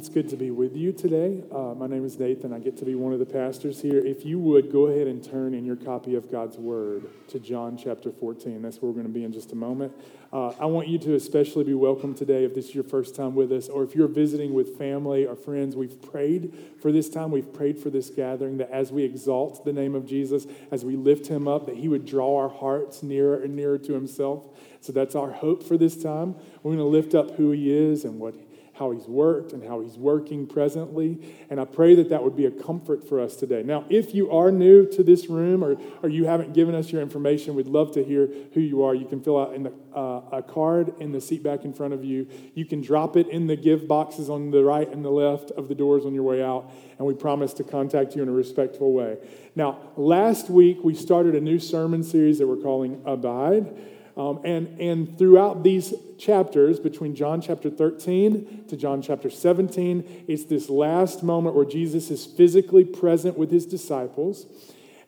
It's good to be with you today. Uh, my name is Nathan. I get to be one of the pastors here. If you would, go ahead and turn in your copy of God's Word to John chapter 14. That's where we're going to be in just a moment. Uh, I want you to especially be welcome today if this is your first time with us, or if you're visiting with family or friends. We've prayed for this time, we've prayed for this gathering, that as we exalt the name of Jesus, as we lift him up, that he would draw our hearts nearer and nearer to himself. So that's our hope for this time. We're going to lift up who he is and what how he's worked and how he's working presently. And I pray that that would be a comfort for us today. Now, if you are new to this room or, or you haven't given us your information, we'd love to hear who you are. You can fill out the, uh, a card in the seat back in front of you. You can drop it in the give boxes on the right and the left of the doors on your way out. And we promise to contact you in a respectful way. Now, last week we started a new sermon series that we're calling Abide. Um, and, and throughout these chapters, between John chapter 13 to John chapter 17, it's this last moment where Jesus is physically present with his disciples.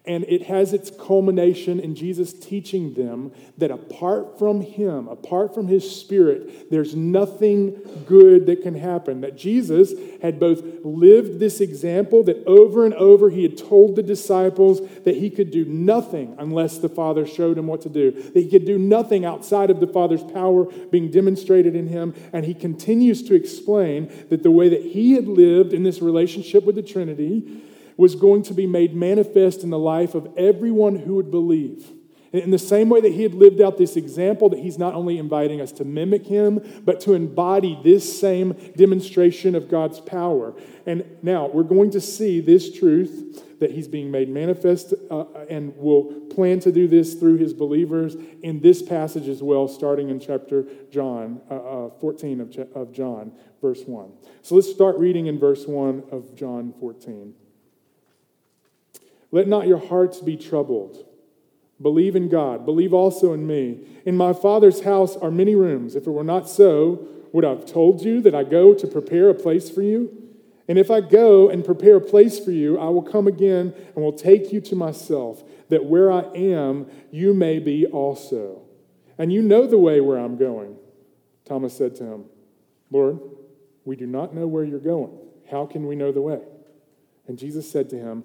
And it has its culmination in Jesus teaching them that apart from Him, apart from His Spirit, there's nothing good that can happen. That Jesus had both lived this example, that over and over He had told the disciples that He could do nothing unless the Father showed Him what to do, that He could do nothing outside of the Father's power being demonstrated in Him. And He continues to explain that the way that He had lived in this relationship with the Trinity, was going to be made manifest in the life of everyone who would believe. In the same way that he had lived out this example, that he's not only inviting us to mimic him, but to embody this same demonstration of God's power. And now we're going to see this truth that he's being made manifest, uh, and will plan to do this through his believers in this passage as well, starting in chapter John uh, uh, 14 of, of John, verse 1. So let's start reading in verse 1 of John 14. Let not your hearts be troubled. Believe in God. Believe also in me. In my Father's house are many rooms. If it were not so, would I have told you that I go to prepare a place for you? And if I go and prepare a place for you, I will come again and will take you to myself, that where I am, you may be also. And you know the way where I'm going. Thomas said to him, Lord, we do not know where you're going. How can we know the way? And Jesus said to him,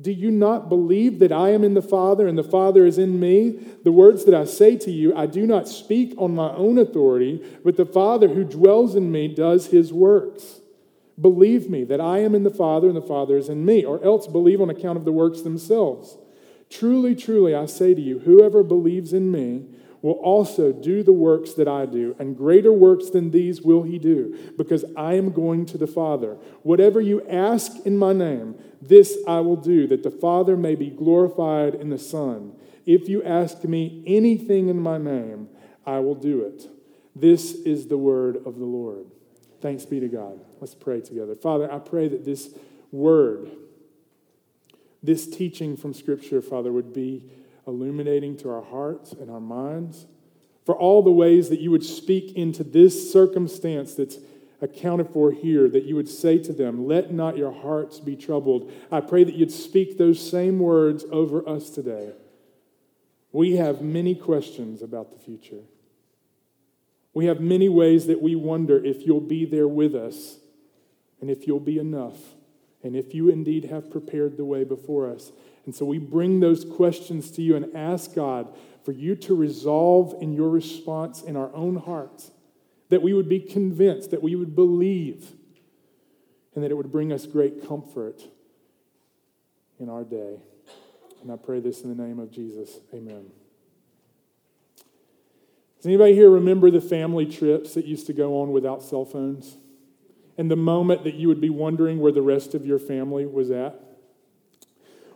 Do you not believe that I am in the Father and the Father is in me? The words that I say to you, I do not speak on my own authority, but the Father who dwells in me does his works. Believe me that I am in the Father and the Father is in me, or else believe on account of the works themselves. Truly, truly, I say to you, whoever believes in me, will also do the works that I do, and greater works than these will he do, because I am going to the Father. Whatever you ask in my name, this I will do, that the Father may be glorified in the Son. If you ask me anything in my name, I will do it. This is the word of the Lord. Thanks be to God. Let's pray together. Father, I pray that this word, this teaching from Scripture, Father, would be illuminating to our hearts and our minds, for all the ways that you would speak into this circumstance that's accounted for here, that you would say to them, Let not your hearts be troubled. I pray that you'd speak those same words over us today. We have many questions about the future. We have many ways that we wonder if you'll be there with us and if you'll be enough and if you indeed have prepared the way before us. And so we bring those questions to you and ask God for you to resolve in your response in our own hearts, that we would be convinced, that we would believe, and that it would bring us great comfort in our day. And I pray this in the name of Jesus. Amen. Does anybody here remember the family trips that used to go on without cell phones? And the moment that you would be wondering where the rest of your family was at?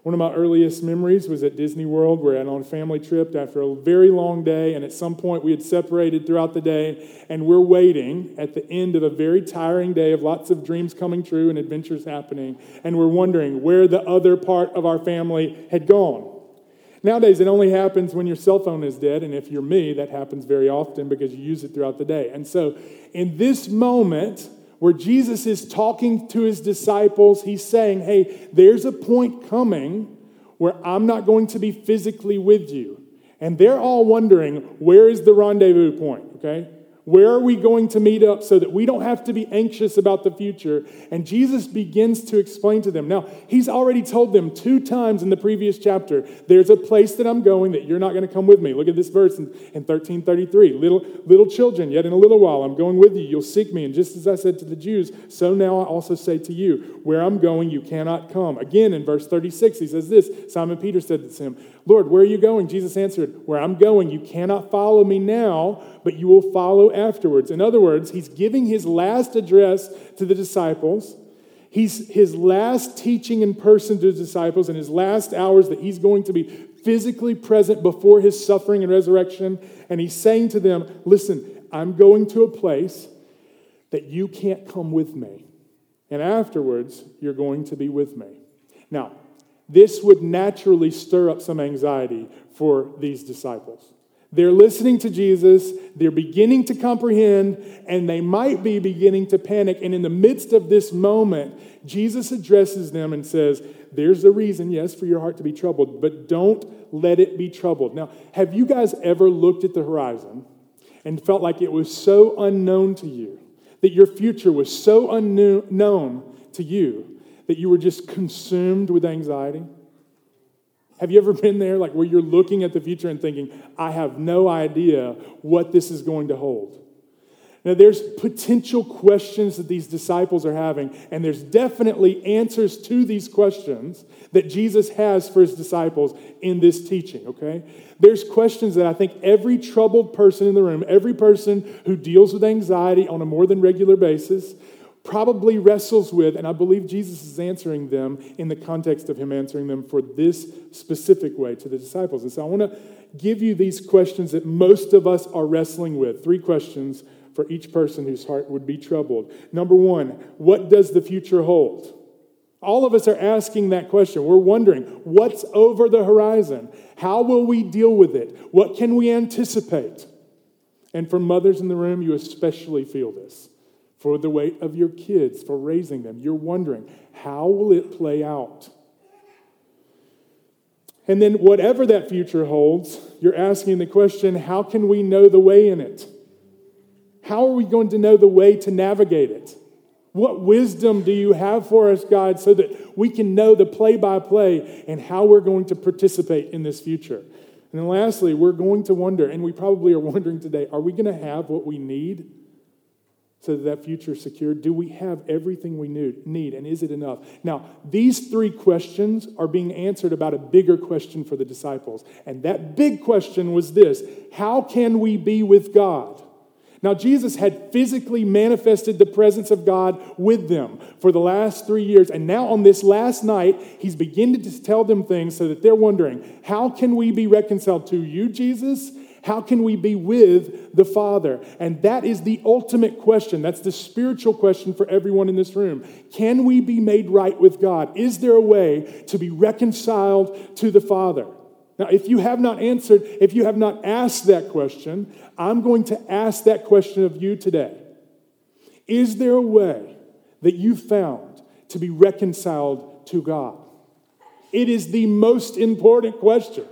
One of my earliest memories was at Disney World. We're on a family trip after a very long day, and at some point we had separated throughout the day, and we're waiting at the end of a very tiring day of lots of dreams coming true and adventures happening, and we're wondering where the other part of our family had gone. Nowadays, it only happens when your cell phone is dead, and if you're me, that happens very often because you use it throughout the day. And so, in this moment, where Jesus is talking to his disciples, he's saying, Hey, there's a point coming where I'm not going to be physically with you. And they're all wondering, where is the rendezvous point? Okay? Where are we going to meet up so that we don't have to be anxious about the future? And Jesus begins to explain to them. Now, he's already told them two times in the previous chapter there's a place that I'm going that you're not going to come with me. Look at this verse in, in 1333. Little, little children, yet in a little while I'm going with you. You'll seek me. And just as I said to the Jews, so now I also say to you, where I'm going, you cannot come. Again, in verse 36, he says this Simon Peter said to him, Lord, where are you going? Jesus answered, Where I'm going, you cannot follow me now, but you will follow afterwards. In other words, he's giving his last address to the disciples. He's his last teaching in person to the disciples and his last hours that he's going to be physically present before his suffering and resurrection. And he's saying to them, Listen, I'm going to a place that you can't come with me. And afterwards, you're going to be with me. Now, this would naturally stir up some anxiety for these disciples. They're listening to Jesus, they're beginning to comprehend, and they might be beginning to panic. And in the midst of this moment, Jesus addresses them and says, There's a reason, yes, for your heart to be troubled, but don't let it be troubled. Now, have you guys ever looked at the horizon and felt like it was so unknown to you, that your future was so unknown to you, that you were just consumed with anxiety? Have you ever been there, like where you're looking at the future and thinking, I have no idea what this is going to hold? Now, there's potential questions that these disciples are having, and there's definitely answers to these questions that Jesus has for his disciples in this teaching, okay? There's questions that I think every troubled person in the room, every person who deals with anxiety on a more than regular basis, probably wrestles with, and I believe Jesus is answering them in the context of him answering them for this specific way to the disciples. And so I want to give you these questions that most of us are wrestling with. Three questions for each person whose heart would be troubled. Number one, what does the future hold? All of us are asking that question. We're wondering what's over the horizon? How will we deal with it? What can we anticipate? And for mothers in the room, you especially feel this for the weight of your kids, for raising them. You're wondering, how will it play out? And then, whatever that future holds, you're asking the question how can we know the way in it? How are we going to know the way to navigate it? What wisdom do you have for us, God, so that we can know the play by play and how we're going to participate in this future? And then, lastly, we're going to wonder, and we probably are wondering today are we going to have what we need? So that that future is secure? Do we have everything we need, and is it enough? Now, these three questions are being answered about a bigger question for the disciples. And that big question was this How can we be with God? Now, Jesus had physically manifested the presence of God with them for the last three years. And now, on this last night, he's beginning to tell them things so that they're wondering, How can we be reconciled to you, Jesus? How can we be with the Father? And that is the ultimate question. That's the spiritual question for everyone in this room. Can we be made right with God? Is there a way to be reconciled to the Father? Now, if you have not answered, if you have not asked that question, I'm going to ask that question of you today. Is there a way that you found to be reconciled to God? It is the most important question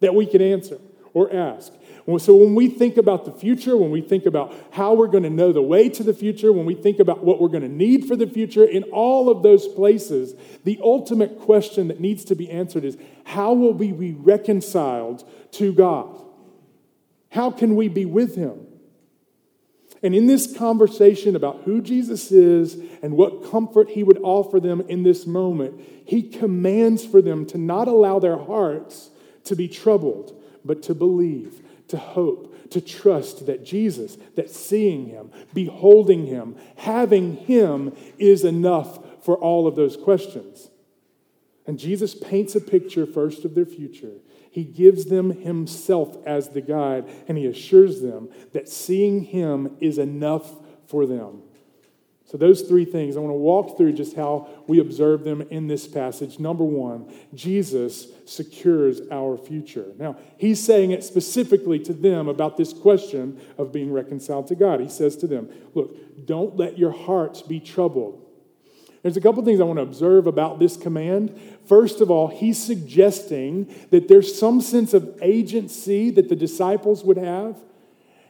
that we can answer or ask. So, when we think about the future, when we think about how we're going to know the way to the future, when we think about what we're going to need for the future, in all of those places, the ultimate question that needs to be answered is how will we be reconciled to God? How can we be with Him? And in this conversation about who Jesus is and what comfort he would offer them in this moment, he commands for them to not allow their hearts to be troubled, but to believe to hope, to trust that Jesus, that seeing him, beholding him, having him is enough for all of those questions. And Jesus paints a picture first of their future. He gives them himself as the guide, and he assures them that seeing him is enough for them. So, those three things, I want to walk through just how we observe them in this passage. Number one, Jesus secures our future. Now, he's saying it specifically to them about this question of being reconciled to God. He says to them, Look, don't let your hearts be troubled. There's a couple things I want to observe about this command. First of all, he's suggesting that there's some sense of agency that the disciples would have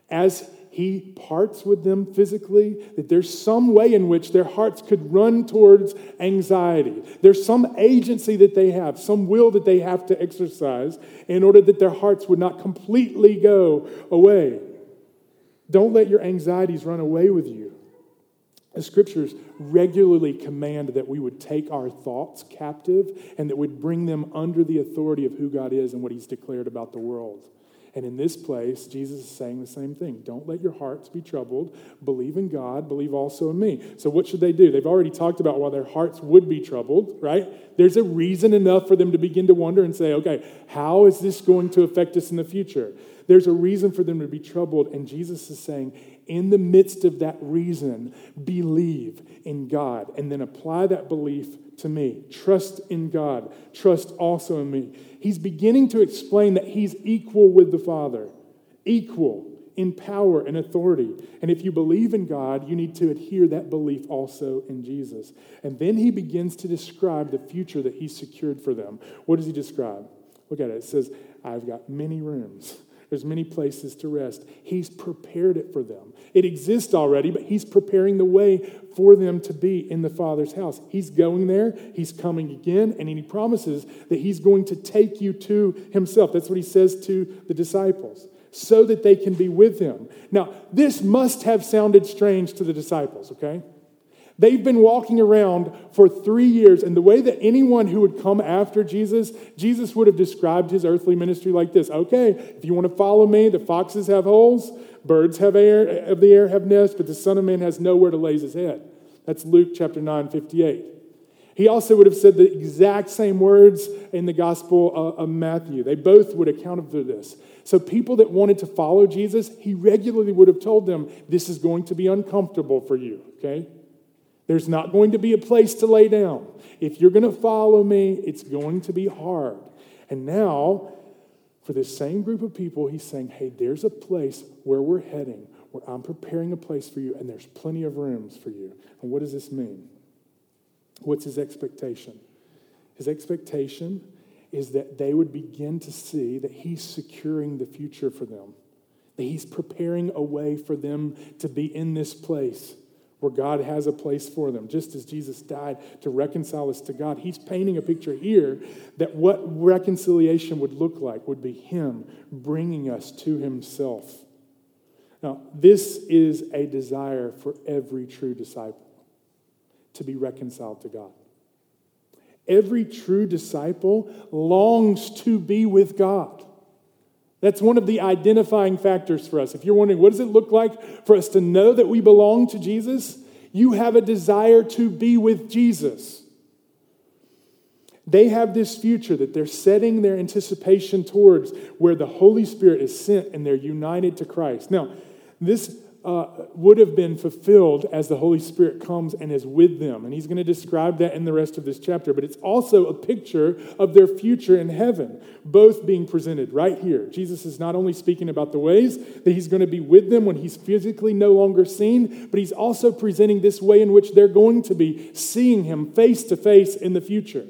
as he parts with them physically, that there's some way in which their hearts could run towards anxiety. There's some agency that they have, some will that they have to exercise in order that their hearts would not completely go away. Don't let your anxieties run away with you. The scriptures regularly command that we would take our thoughts captive and that we'd bring them under the authority of who God is and what He's declared about the world. And in this place, Jesus is saying the same thing. Don't let your hearts be troubled. Believe in God. Believe also in me. So, what should they do? They've already talked about why their hearts would be troubled, right? There's a reason enough for them to begin to wonder and say, okay, how is this going to affect us in the future? There's a reason for them to be troubled. And Jesus is saying, in the midst of that reason, believe in God and then apply that belief to me. Trust in God. Trust also in me. He's beginning to explain that he's equal with the Father, equal in power and authority. And if you believe in God, you need to adhere that belief also in Jesus. And then he begins to describe the future that he secured for them. What does he describe? Look at it. It says, I've got many rooms. There's many places to rest. He's prepared it for them. It exists already, but He's preparing the way for them to be in the Father's house. He's going there, He's coming again, and He promises that He's going to take you to Himself. That's what He says to the disciples, so that they can be with Him. Now, this must have sounded strange to the disciples, okay? They've been walking around for three years, and the way that anyone who would come after Jesus, Jesus would have described his earthly ministry like this Okay, if you want to follow me, the foxes have holes, birds have air, of the air have nests, but the Son of Man has nowhere to lay his head. That's Luke chapter 9, 58. He also would have said the exact same words in the Gospel of Matthew. They both would account for this. So, people that wanted to follow Jesus, he regularly would have told them, This is going to be uncomfortable for you, okay? There's not going to be a place to lay down. If you're going to follow me, it's going to be hard. And now, for this same group of people, he's saying, hey, there's a place where we're heading, where I'm preparing a place for you, and there's plenty of rooms for you. And what does this mean? What's his expectation? His expectation is that they would begin to see that he's securing the future for them, that he's preparing a way for them to be in this place where God has a place for them. Just as Jesus died to reconcile us to God, He's painting a picture here that what reconciliation would look like would be Him bringing us to Himself. Now, this is a desire for every true disciple to be reconciled to God. Every true disciple longs to be with God. That's one of the identifying factors for us. If you're wondering, what does it look like for us to know that we belong to Jesus? You have a desire to be with Jesus. They have this future that they're setting their anticipation towards where the Holy Spirit is sent and they're united to Christ. Now, this uh, would have been fulfilled as the Holy Spirit comes and is with them. And he's going to describe that in the rest of this chapter. But it's also a picture of their future in heaven, both being presented right here. Jesus is not only speaking about the ways that he's going to be with them when he's physically no longer seen, but he's also presenting this way in which they're going to be seeing him face to face in the future.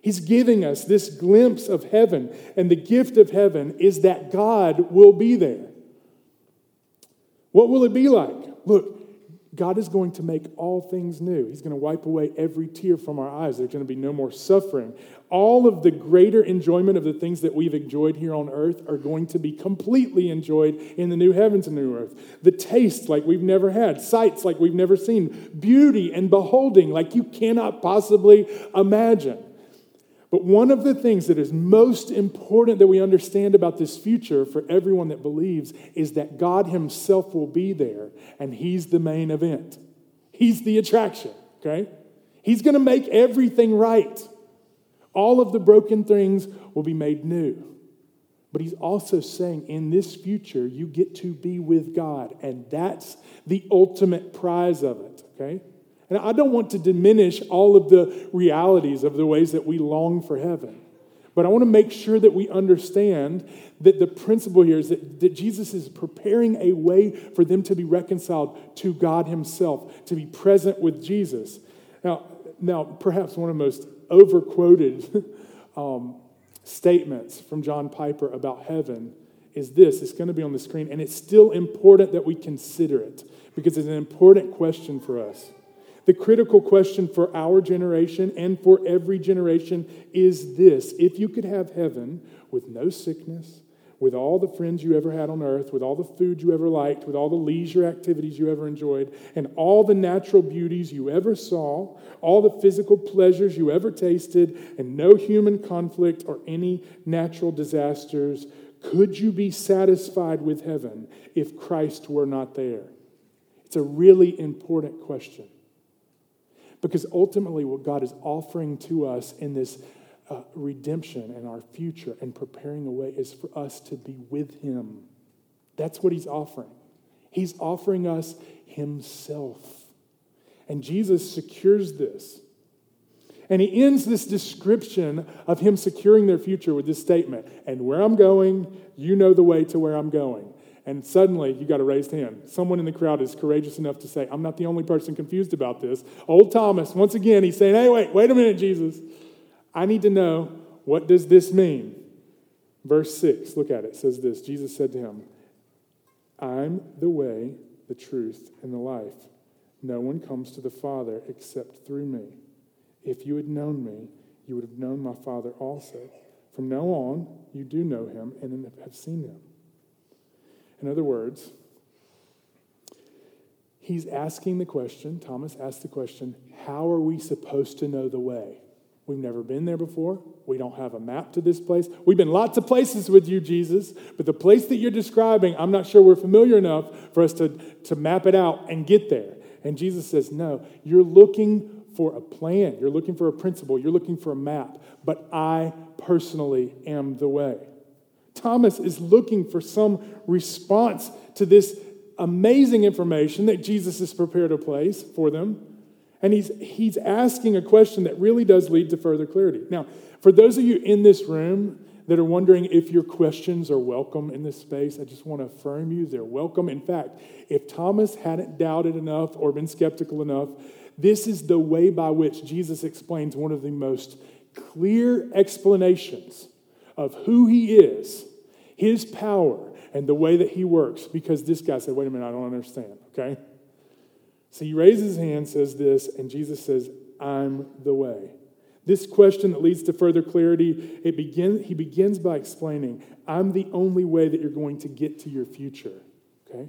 He's giving us this glimpse of heaven, and the gift of heaven is that God will be there. What will it be like? Look, God is going to make all things new. He's going to wipe away every tear from our eyes. There's going to be no more suffering. All of the greater enjoyment of the things that we've enjoyed here on earth are going to be completely enjoyed in the new heavens and new earth. The taste like we've never had, sights like we've never seen, beauty and beholding like you cannot possibly imagine. But one of the things that is most important that we understand about this future for everyone that believes is that God Himself will be there and He's the main event. He's the attraction, okay? He's to make everything right. All of the broken things will be made new. But he's also saying in this future, you get to be with God. And that's the ultimate prize of it, okay? And I don't want to diminish all of the realities of the ways that we long for heaven. But I want to make sure that we understand that the principle here is that, that Jesus is preparing a way for them to be reconciled to God Himself, to be present with Jesus. Now, now perhaps one of the most overquoted um, statements from John Piper about heaven is this. It's going to be on the screen, and it's still important that we consider it because it's an important question for us. The critical question for our generation and for every generation is this If you could have heaven with no sickness, with all the friends you ever had on earth, with all the food you ever liked, with all the leisure activities you ever enjoyed, and all the natural beauties you ever saw, all the physical pleasures you ever tasted, and no human conflict or any natural disasters, could you be satisfied with heaven if Christ were not there? It's a really important question. Because ultimately, what God is offering to us in this uh, redemption and our future and preparing a way is for us to be with Him. That's what He's offering. He's offering us Himself. And Jesus secures this. And he ends this description of him securing their future with this statement And where I'm going, you know the way to where I'm going. And suddenly, you got a raised hand. Someone in the crowd is courageous enough to say, I'm not the only person confused about this. Old Thomas, once again, he's saying, Hey, wait, wait a minute, Jesus. I need to know what does this mean? Verse 6, look at it. it says this Jesus said to him, I'm the way, the truth, and the life. No one comes to the Father except through me. If you had known me, you would have known my Father also. From now on, you do know him and have seen him. In other words, he's asking the question, Thomas asked the question, how are we supposed to know the way? We've never been there before. We don't have a map to this place. We've been lots of places with you, Jesus, but the place that you're describing, I'm not sure we're familiar enough for us to, to map it out and get there. And Jesus says, No, you're looking for a plan. You're looking for a principle. You're looking for a map. But I personally am the way. Thomas is looking for some response to this amazing information that Jesus has prepared a place for them. And he's, he's asking a question that really does lead to further clarity. Now, for those of you in this room that are wondering if your questions are welcome in this space, I just want to affirm you they're welcome. In fact, if Thomas hadn't doubted enough or been skeptical enough, this is the way by which Jesus explains one of the most clear explanations of who he is, his power, and the way that he works. Because this guy said, Wait a minute, I don't understand, okay? So he raises his hand, says this, and Jesus says, I'm the way. This question that leads to further clarity, it begin, he begins by explaining, I'm the only way that you're going to get to your future, okay?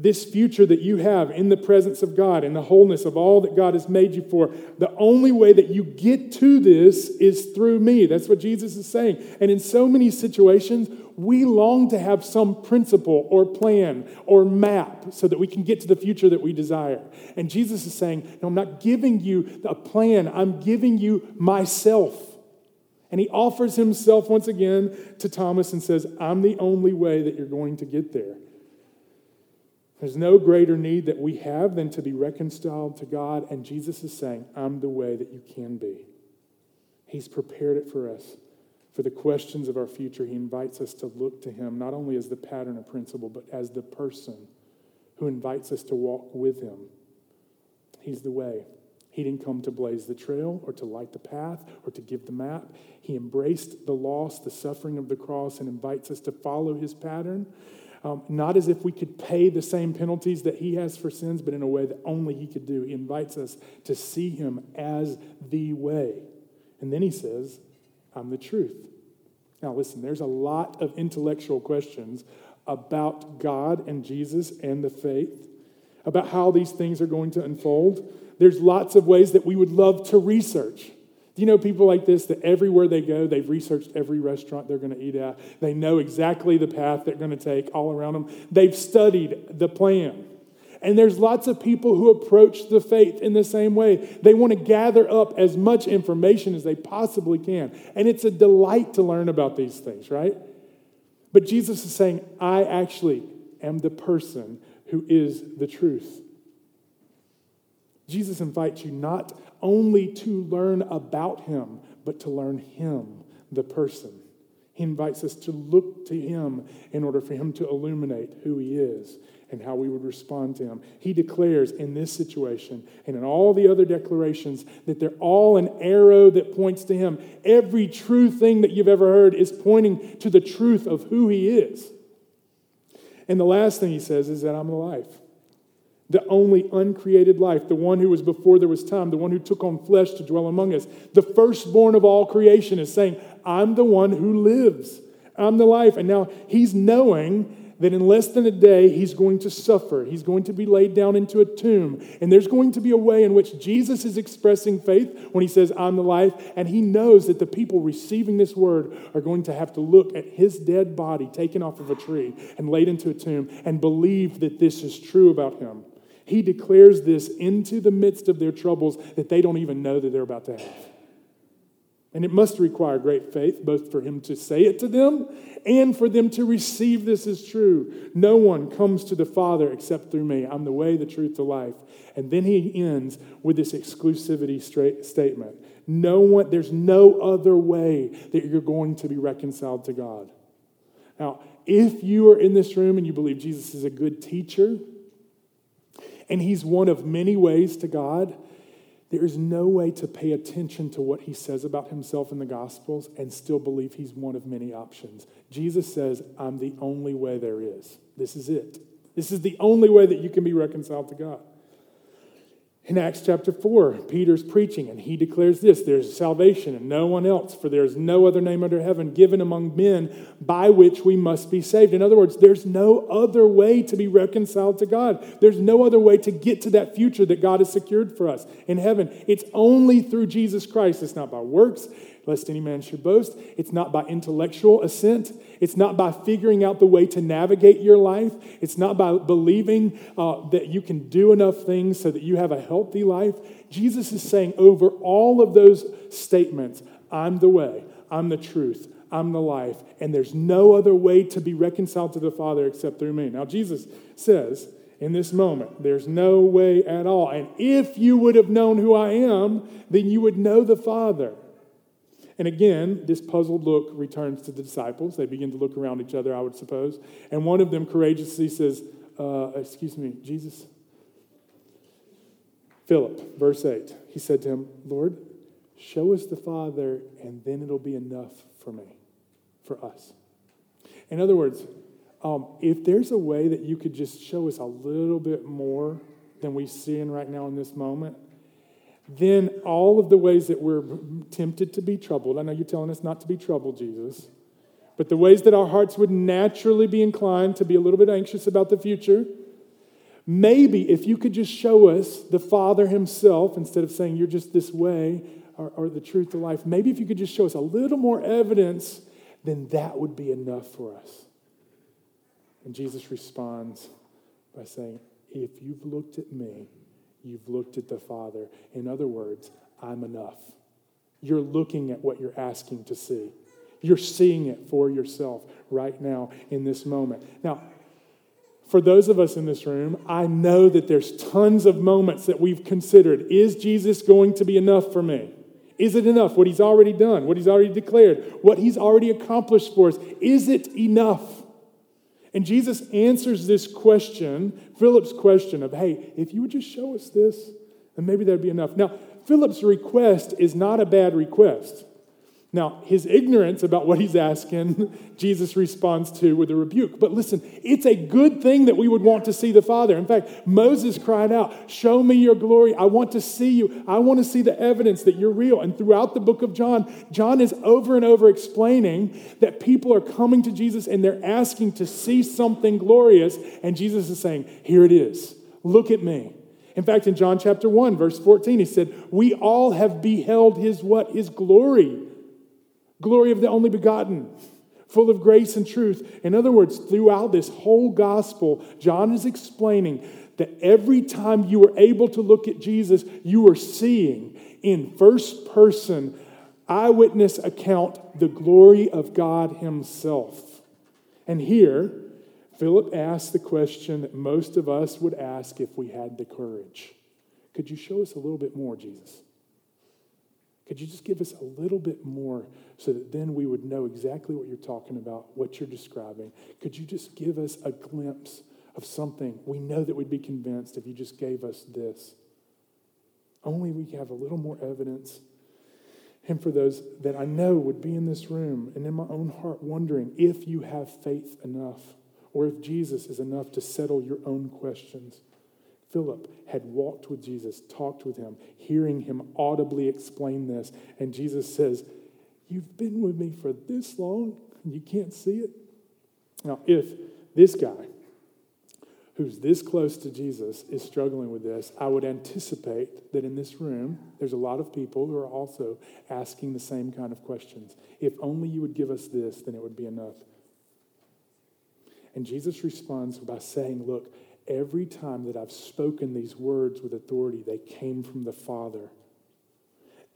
This future that you have in the presence of God and the wholeness of all that God has made you for, the only way that you get to this is through me. That's what Jesus is saying. And in so many situations, we long to have some principle or plan or map so that we can get to the future that we desire. And Jesus is saying, No, I'm not giving you a plan, I'm giving you myself. And he offers himself once again to Thomas and says, I'm the only way that you're going to get there. There's no greater need that we have than to be reconciled to God. And Jesus is saying, I'm the way that you can be. He's prepared it for us. For the questions of our future, He invites us to look to Him not only as the pattern of principle, but as the person who invites us to walk with Him. He's the way. He didn't come to blaze the trail or to light the path or to give the map. He embraced the loss, the suffering of the cross, and invites us to follow His pattern um, not as if we could pay the same penalties that he has for sins, but in a way that only he could do. He invites us to see him as the way. And then he says, I'm the truth. Now, listen, there's a lot of intellectual questions about God and Jesus and the faith, about how these things are going to unfold. There's lots of ways that we would love to research. Do you know people like this that everywhere they go, they've researched every restaurant they're going to eat at? They know exactly the path they're going to take all around them. They've studied the plan. And there's lots of people who approach the faith in the same way. They want to gather up as much information as they possibly can. And it's a delight to learn about these things, right? But Jesus is saying, I actually am the person who is the truth. Jesus invites you not only to learn about him, but to learn him, the person. He invites us to look to him in order for him to illuminate who he is and how we would respond to him. He declares in this situation and in all the other declarations that they're all an arrow that points to him. Every true thing that you've ever heard is pointing to the truth of who he is. And the last thing he says is that I'm the life. The only uncreated life, the one who was before there was time, the one who took on flesh to dwell among us. The firstborn of all creation is saying, I'm the one who lives. I'm the life. And now he's knowing that in less than a day, he's going to suffer. He's going to be laid down into a tomb. And there's going to be a way in which Jesus is expressing faith when he says, I'm the life. And he knows that the people receiving this word are going to have to look at his dead body taken off of a tree and laid into a tomb and believe that this is true about him. He declares this into the midst of their troubles that they don't even know that they're about to have. And it must require great faith, both for him to say it to them and for them to receive this as true. No one comes to the Father except through me. I'm the way, the truth, the life. And then he ends with this exclusivity statement. No one, there's no other way that you're going to be reconciled to God. Now, if you are in this room and you believe Jesus is a good teacher, and he's one of many ways to God, there is no way to pay attention to what he says about himself in the Gospels and still believe he's one of many options. Jesus says, I'm the only way there is. This is it. This is the only way that you can be reconciled to God. In Acts chapter 4, Peter's preaching, and he declares this there's salvation and no one else, for there is no other name under heaven given among men by which we must be saved. In other words, there's no other way to be reconciled to God. There's no other way to get to that future that God has secured for us in heaven. It's only through Jesus Christ. It's not by works, lest any man should boast. It's not by intellectual assent. It's not by figuring out the way to navigate your life. It's not by believing uh, that you can do enough things so that you have a healthy life. Jesus is saying over all of those statements, I'm the way, I'm the truth, I'm the life, and there's no other way to be reconciled to the Father except through me. Now, Jesus says, in this moment. There's no way at all. And if you would have known who I am, then you would know the Father. And again, this puzzled look returns to the disciples. They begin to look around each other, I would suppose. And one of them courageously says, uh, Excuse me, Jesus. Philip, verse 8, he said to him, Lord, show us the Father, and then it'll be enough for me, for us. In other words, um, if there's a way that you could just show us a little bit more than we see in right now in this moment, then all of the ways that we're tempted to be troubled, I know you're telling us not to be troubled, Jesus, but the ways that our hearts would naturally be inclined to be a little bit anxious about the future, maybe if you could just show us the Father Himself instead of saying you're just this way or, or the truth of life, maybe if you could just show us a little more evidence, then that would be enough for us. And Jesus responds by saying, If you've looked at me, You've looked at the Father. In other words, I'm enough. You're looking at what you're asking to see. You're seeing it for yourself right now in this moment. Now, for those of us in this room, I know that there's tons of moments that we've considered. Is Jesus going to be enough for me? Is it enough? What he's already done, what he's already declared, what he's already accomplished for us, is it enough? And Jesus answers this question, Philip's question of, hey, if you would just show us this, then maybe that'd be enough. Now, Philip's request is not a bad request. Now, his ignorance about what he's asking, Jesus responds to with a rebuke. But listen, it's a good thing that we would want to see the Father. In fact, Moses cried out, Show me your glory. I want to see you. I want to see the evidence that you're real. And throughout the book of John, John is over and over explaining that people are coming to Jesus and they're asking to see something glorious. And Jesus is saying, Here it is. Look at me. In fact, in John chapter 1, verse 14, he said, We all have beheld his what? His glory glory of the only begotten, full of grace and truth. In other words, throughout this whole gospel, John is explaining that every time you were able to look at Jesus, you were seeing in first person eyewitness account the glory of God Himself. And here, Philip asked the question that most of us would ask if we had the courage Could you show us a little bit more, Jesus? Could you just give us a little bit more so that then we would know exactly what you're talking about, what you're describing? Could you just give us a glimpse of something? We know that we'd be convinced if you just gave us this. Only we have a little more evidence. And for those that I know would be in this room and in my own heart wondering if you have faith enough or if Jesus is enough to settle your own questions. Philip had walked with Jesus, talked with him, hearing him audibly explain this. And Jesus says, You've been with me for this long and you can't see it? Now, if this guy, who's this close to Jesus, is struggling with this, I would anticipate that in this room, there's a lot of people who are also asking the same kind of questions. If only you would give us this, then it would be enough. And Jesus responds by saying, Look, every time that I've spoken these words with authority, they came from the Father.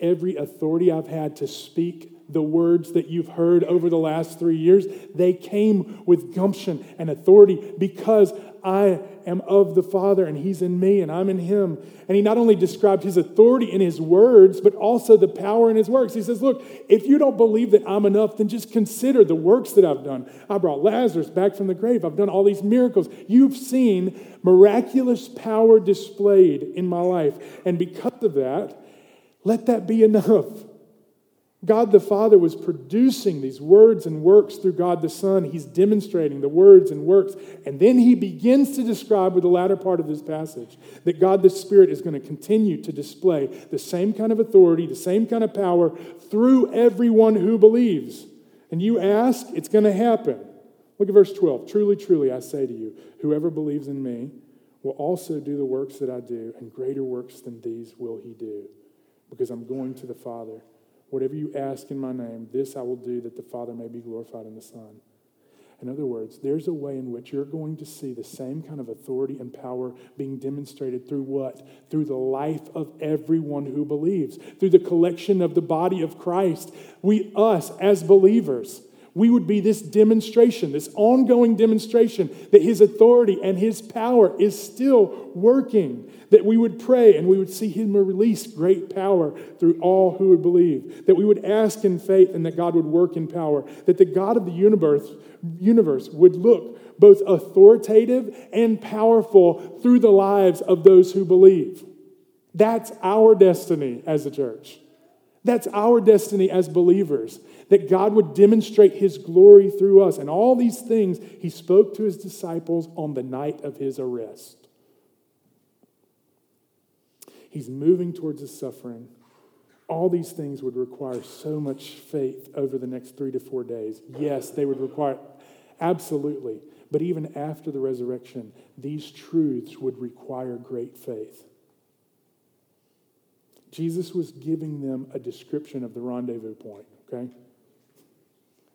Every authority I've had to speak the words that you've heard over the last three years, they came with gumption and authority because I am of the Father and He's in me and I'm in Him. And He not only described His authority in His words, but also the power in His works. He says, Look, if you don't believe that I'm enough, then just consider the works that I've done. I brought Lazarus back from the grave, I've done all these miracles. You've seen miraculous power displayed in my life. And because of that, let that be enough. God the Father was producing these words and works through God the Son. He's demonstrating the words and works. And then he begins to describe with the latter part of this passage that God the Spirit is going to continue to display the same kind of authority, the same kind of power through everyone who believes. And you ask, it's going to happen. Look at verse 12. Truly, truly, I say to you, whoever believes in me will also do the works that I do, and greater works than these will he do, because I'm going to the Father. Whatever you ask in my name, this I will do that the Father may be glorified in the Son. In other words, there's a way in which you're going to see the same kind of authority and power being demonstrated through what? Through the life of everyone who believes, through the collection of the body of Christ. We, us, as believers, we would be this demonstration, this ongoing demonstration that His authority and His power is still working. That we would pray and we would see Him release great power through all who would believe. That we would ask in faith and that God would work in power. That the God of the universe, universe would look both authoritative and powerful through the lives of those who believe. That's our destiny as a church. That's our destiny as believers that God would demonstrate his glory through us. And all these things he spoke to his disciples on the night of his arrest. He's moving towards his suffering. All these things would require so much faith over the next three to four days. Yes, they would require, absolutely. But even after the resurrection, these truths would require great faith. Jesus was giving them a description of the rendezvous point, okay?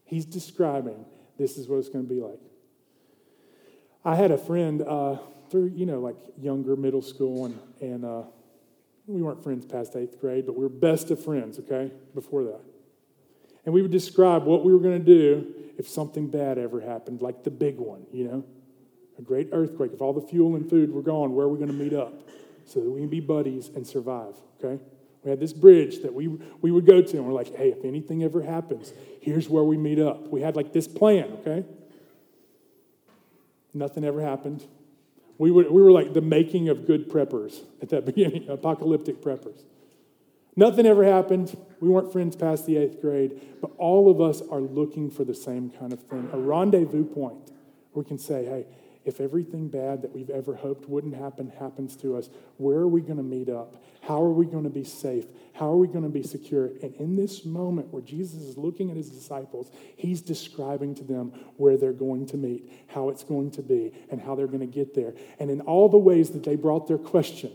He's describing this is what it's going to be like. I had a friend uh, through, you know, like younger middle school, and, and uh, we weren't friends past eighth grade, but we were best of friends, okay, before that. And we would describe what we were going to do if something bad ever happened, like the big one, you know, a great earthquake. If all the fuel and food were gone, where are we going to meet up so that we can be buddies and survive, okay? We had this bridge that we, we would go to, and we're like, hey, if anything ever happens, here's where we meet up. We had like this plan, okay? Nothing ever happened. We were, we were like the making of good preppers at that beginning, apocalyptic preppers. Nothing ever happened. We weren't friends past the eighth grade, but all of us are looking for the same kind of thing a rendezvous point where we can say, hey, if everything bad that we've ever hoped wouldn't happen happens to us, where are we going to meet up? How are we going to be safe? How are we going to be secure? And in this moment where Jesus is looking at his disciples, he's describing to them where they're going to meet, how it's going to be, and how they're going to get there. And in all the ways that they brought their question,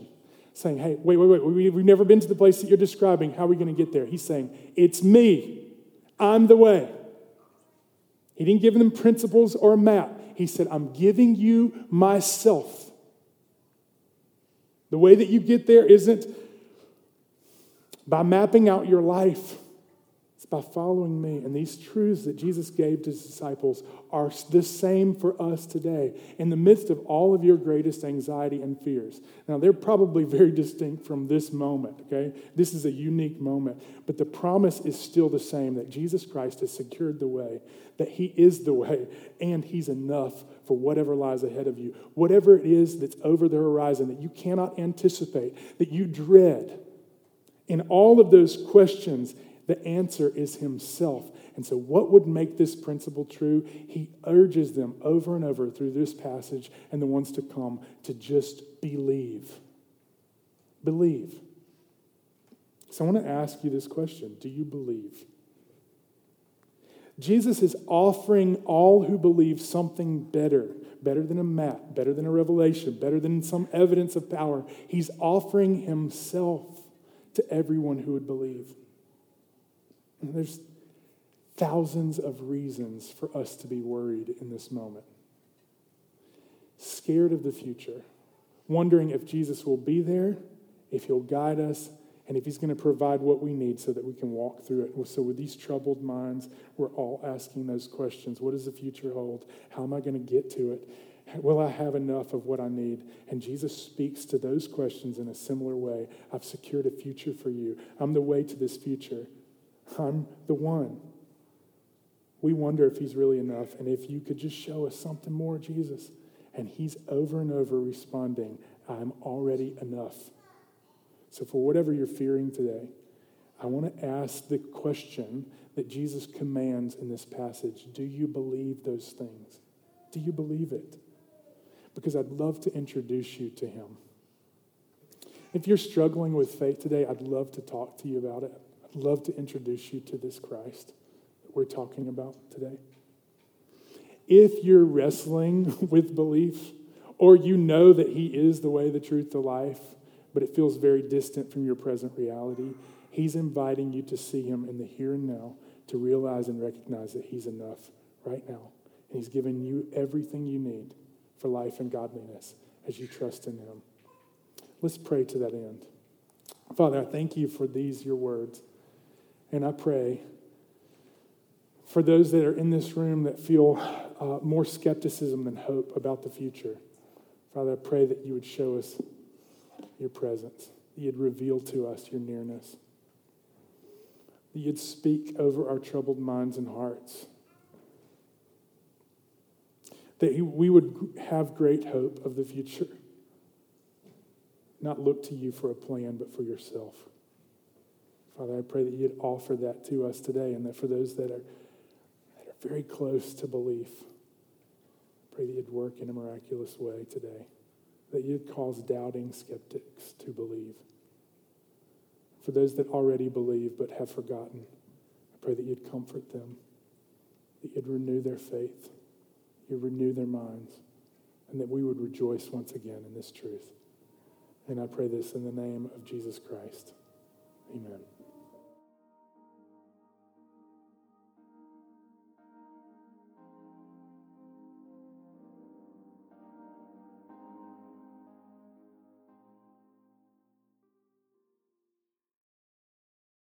saying, Hey, wait, wait, wait, we've never been to the place that you're describing. How are we going to get there? He's saying, It's me. I'm the way. He didn't give them principles or a map. He said, I'm giving you myself. The way that you get there isn't by mapping out your life it's by following me. And these truths that Jesus gave to his disciples are the same for us today in the midst of all of your greatest anxiety and fears. Now, they're probably very distinct from this moment, okay? This is a unique moment. But the promise is still the same that Jesus Christ has secured the way, that he is the way, and he's enough for whatever lies ahead of you. Whatever it is that's over the horizon that you cannot anticipate, that you dread. In all of those questions, the answer is Himself. And so, what would make this principle true? He urges them over and over through this passage and the ones to come to just believe. Believe. So, I want to ask you this question Do you believe? Jesus is offering all who believe something better, better than a map, better than a revelation, better than some evidence of power. He's offering himself to everyone who would believe. There's thousands of reasons for us to be worried in this moment. Scared of the future, wondering if Jesus will be there, if he'll guide us, and if he's going to provide what we need so that we can walk through it. So, with these troubled minds, we're all asking those questions What does the future hold? How am I going to get to it? Will I have enough of what I need? And Jesus speaks to those questions in a similar way. I've secured a future for you. I'm the way to this future. I'm the one. We wonder if he's really enough and if you could just show us something more, Jesus. And he's over and over responding, I'm already enough. So, for whatever you're fearing today, I want to ask the question that Jesus commands in this passage Do you believe those things? Do you believe it? Because I'd love to introduce you to him. If you're struggling with faith today, I'd love to talk to you about it love to introduce you to this Christ that we're talking about today. If you're wrestling with belief, or you know that He is the way, the truth, the life, but it feels very distant from your present reality, He's inviting you to see Him in the here and now, to realize and recognize that He's enough right now. And He's given you everything you need for life and godliness as you trust in Him. Let's pray to that end. Father, I thank you for these, your words. And I pray for those that are in this room that feel uh, more skepticism than hope about the future. Father, I pray that you would show us your presence, that you'd reveal to us your nearness, that you'd speak over our troubled minds and hearts, that we would have great hope of the future, not look to you for a plan, but for yourself. Father, I pray that you'd offer that to us today and that for those that are, that are very close to belief, pray that you'd work in a miraculous way today, that you'd cause doubting skeptics to believe. For those that already believe but have forgotten, I pray that you'd comfort them, that you'd renew their faith, you'd renew their minds, and that we would rejoice once again in this truth. And I pray this in the name of Jesus Christ. Amen.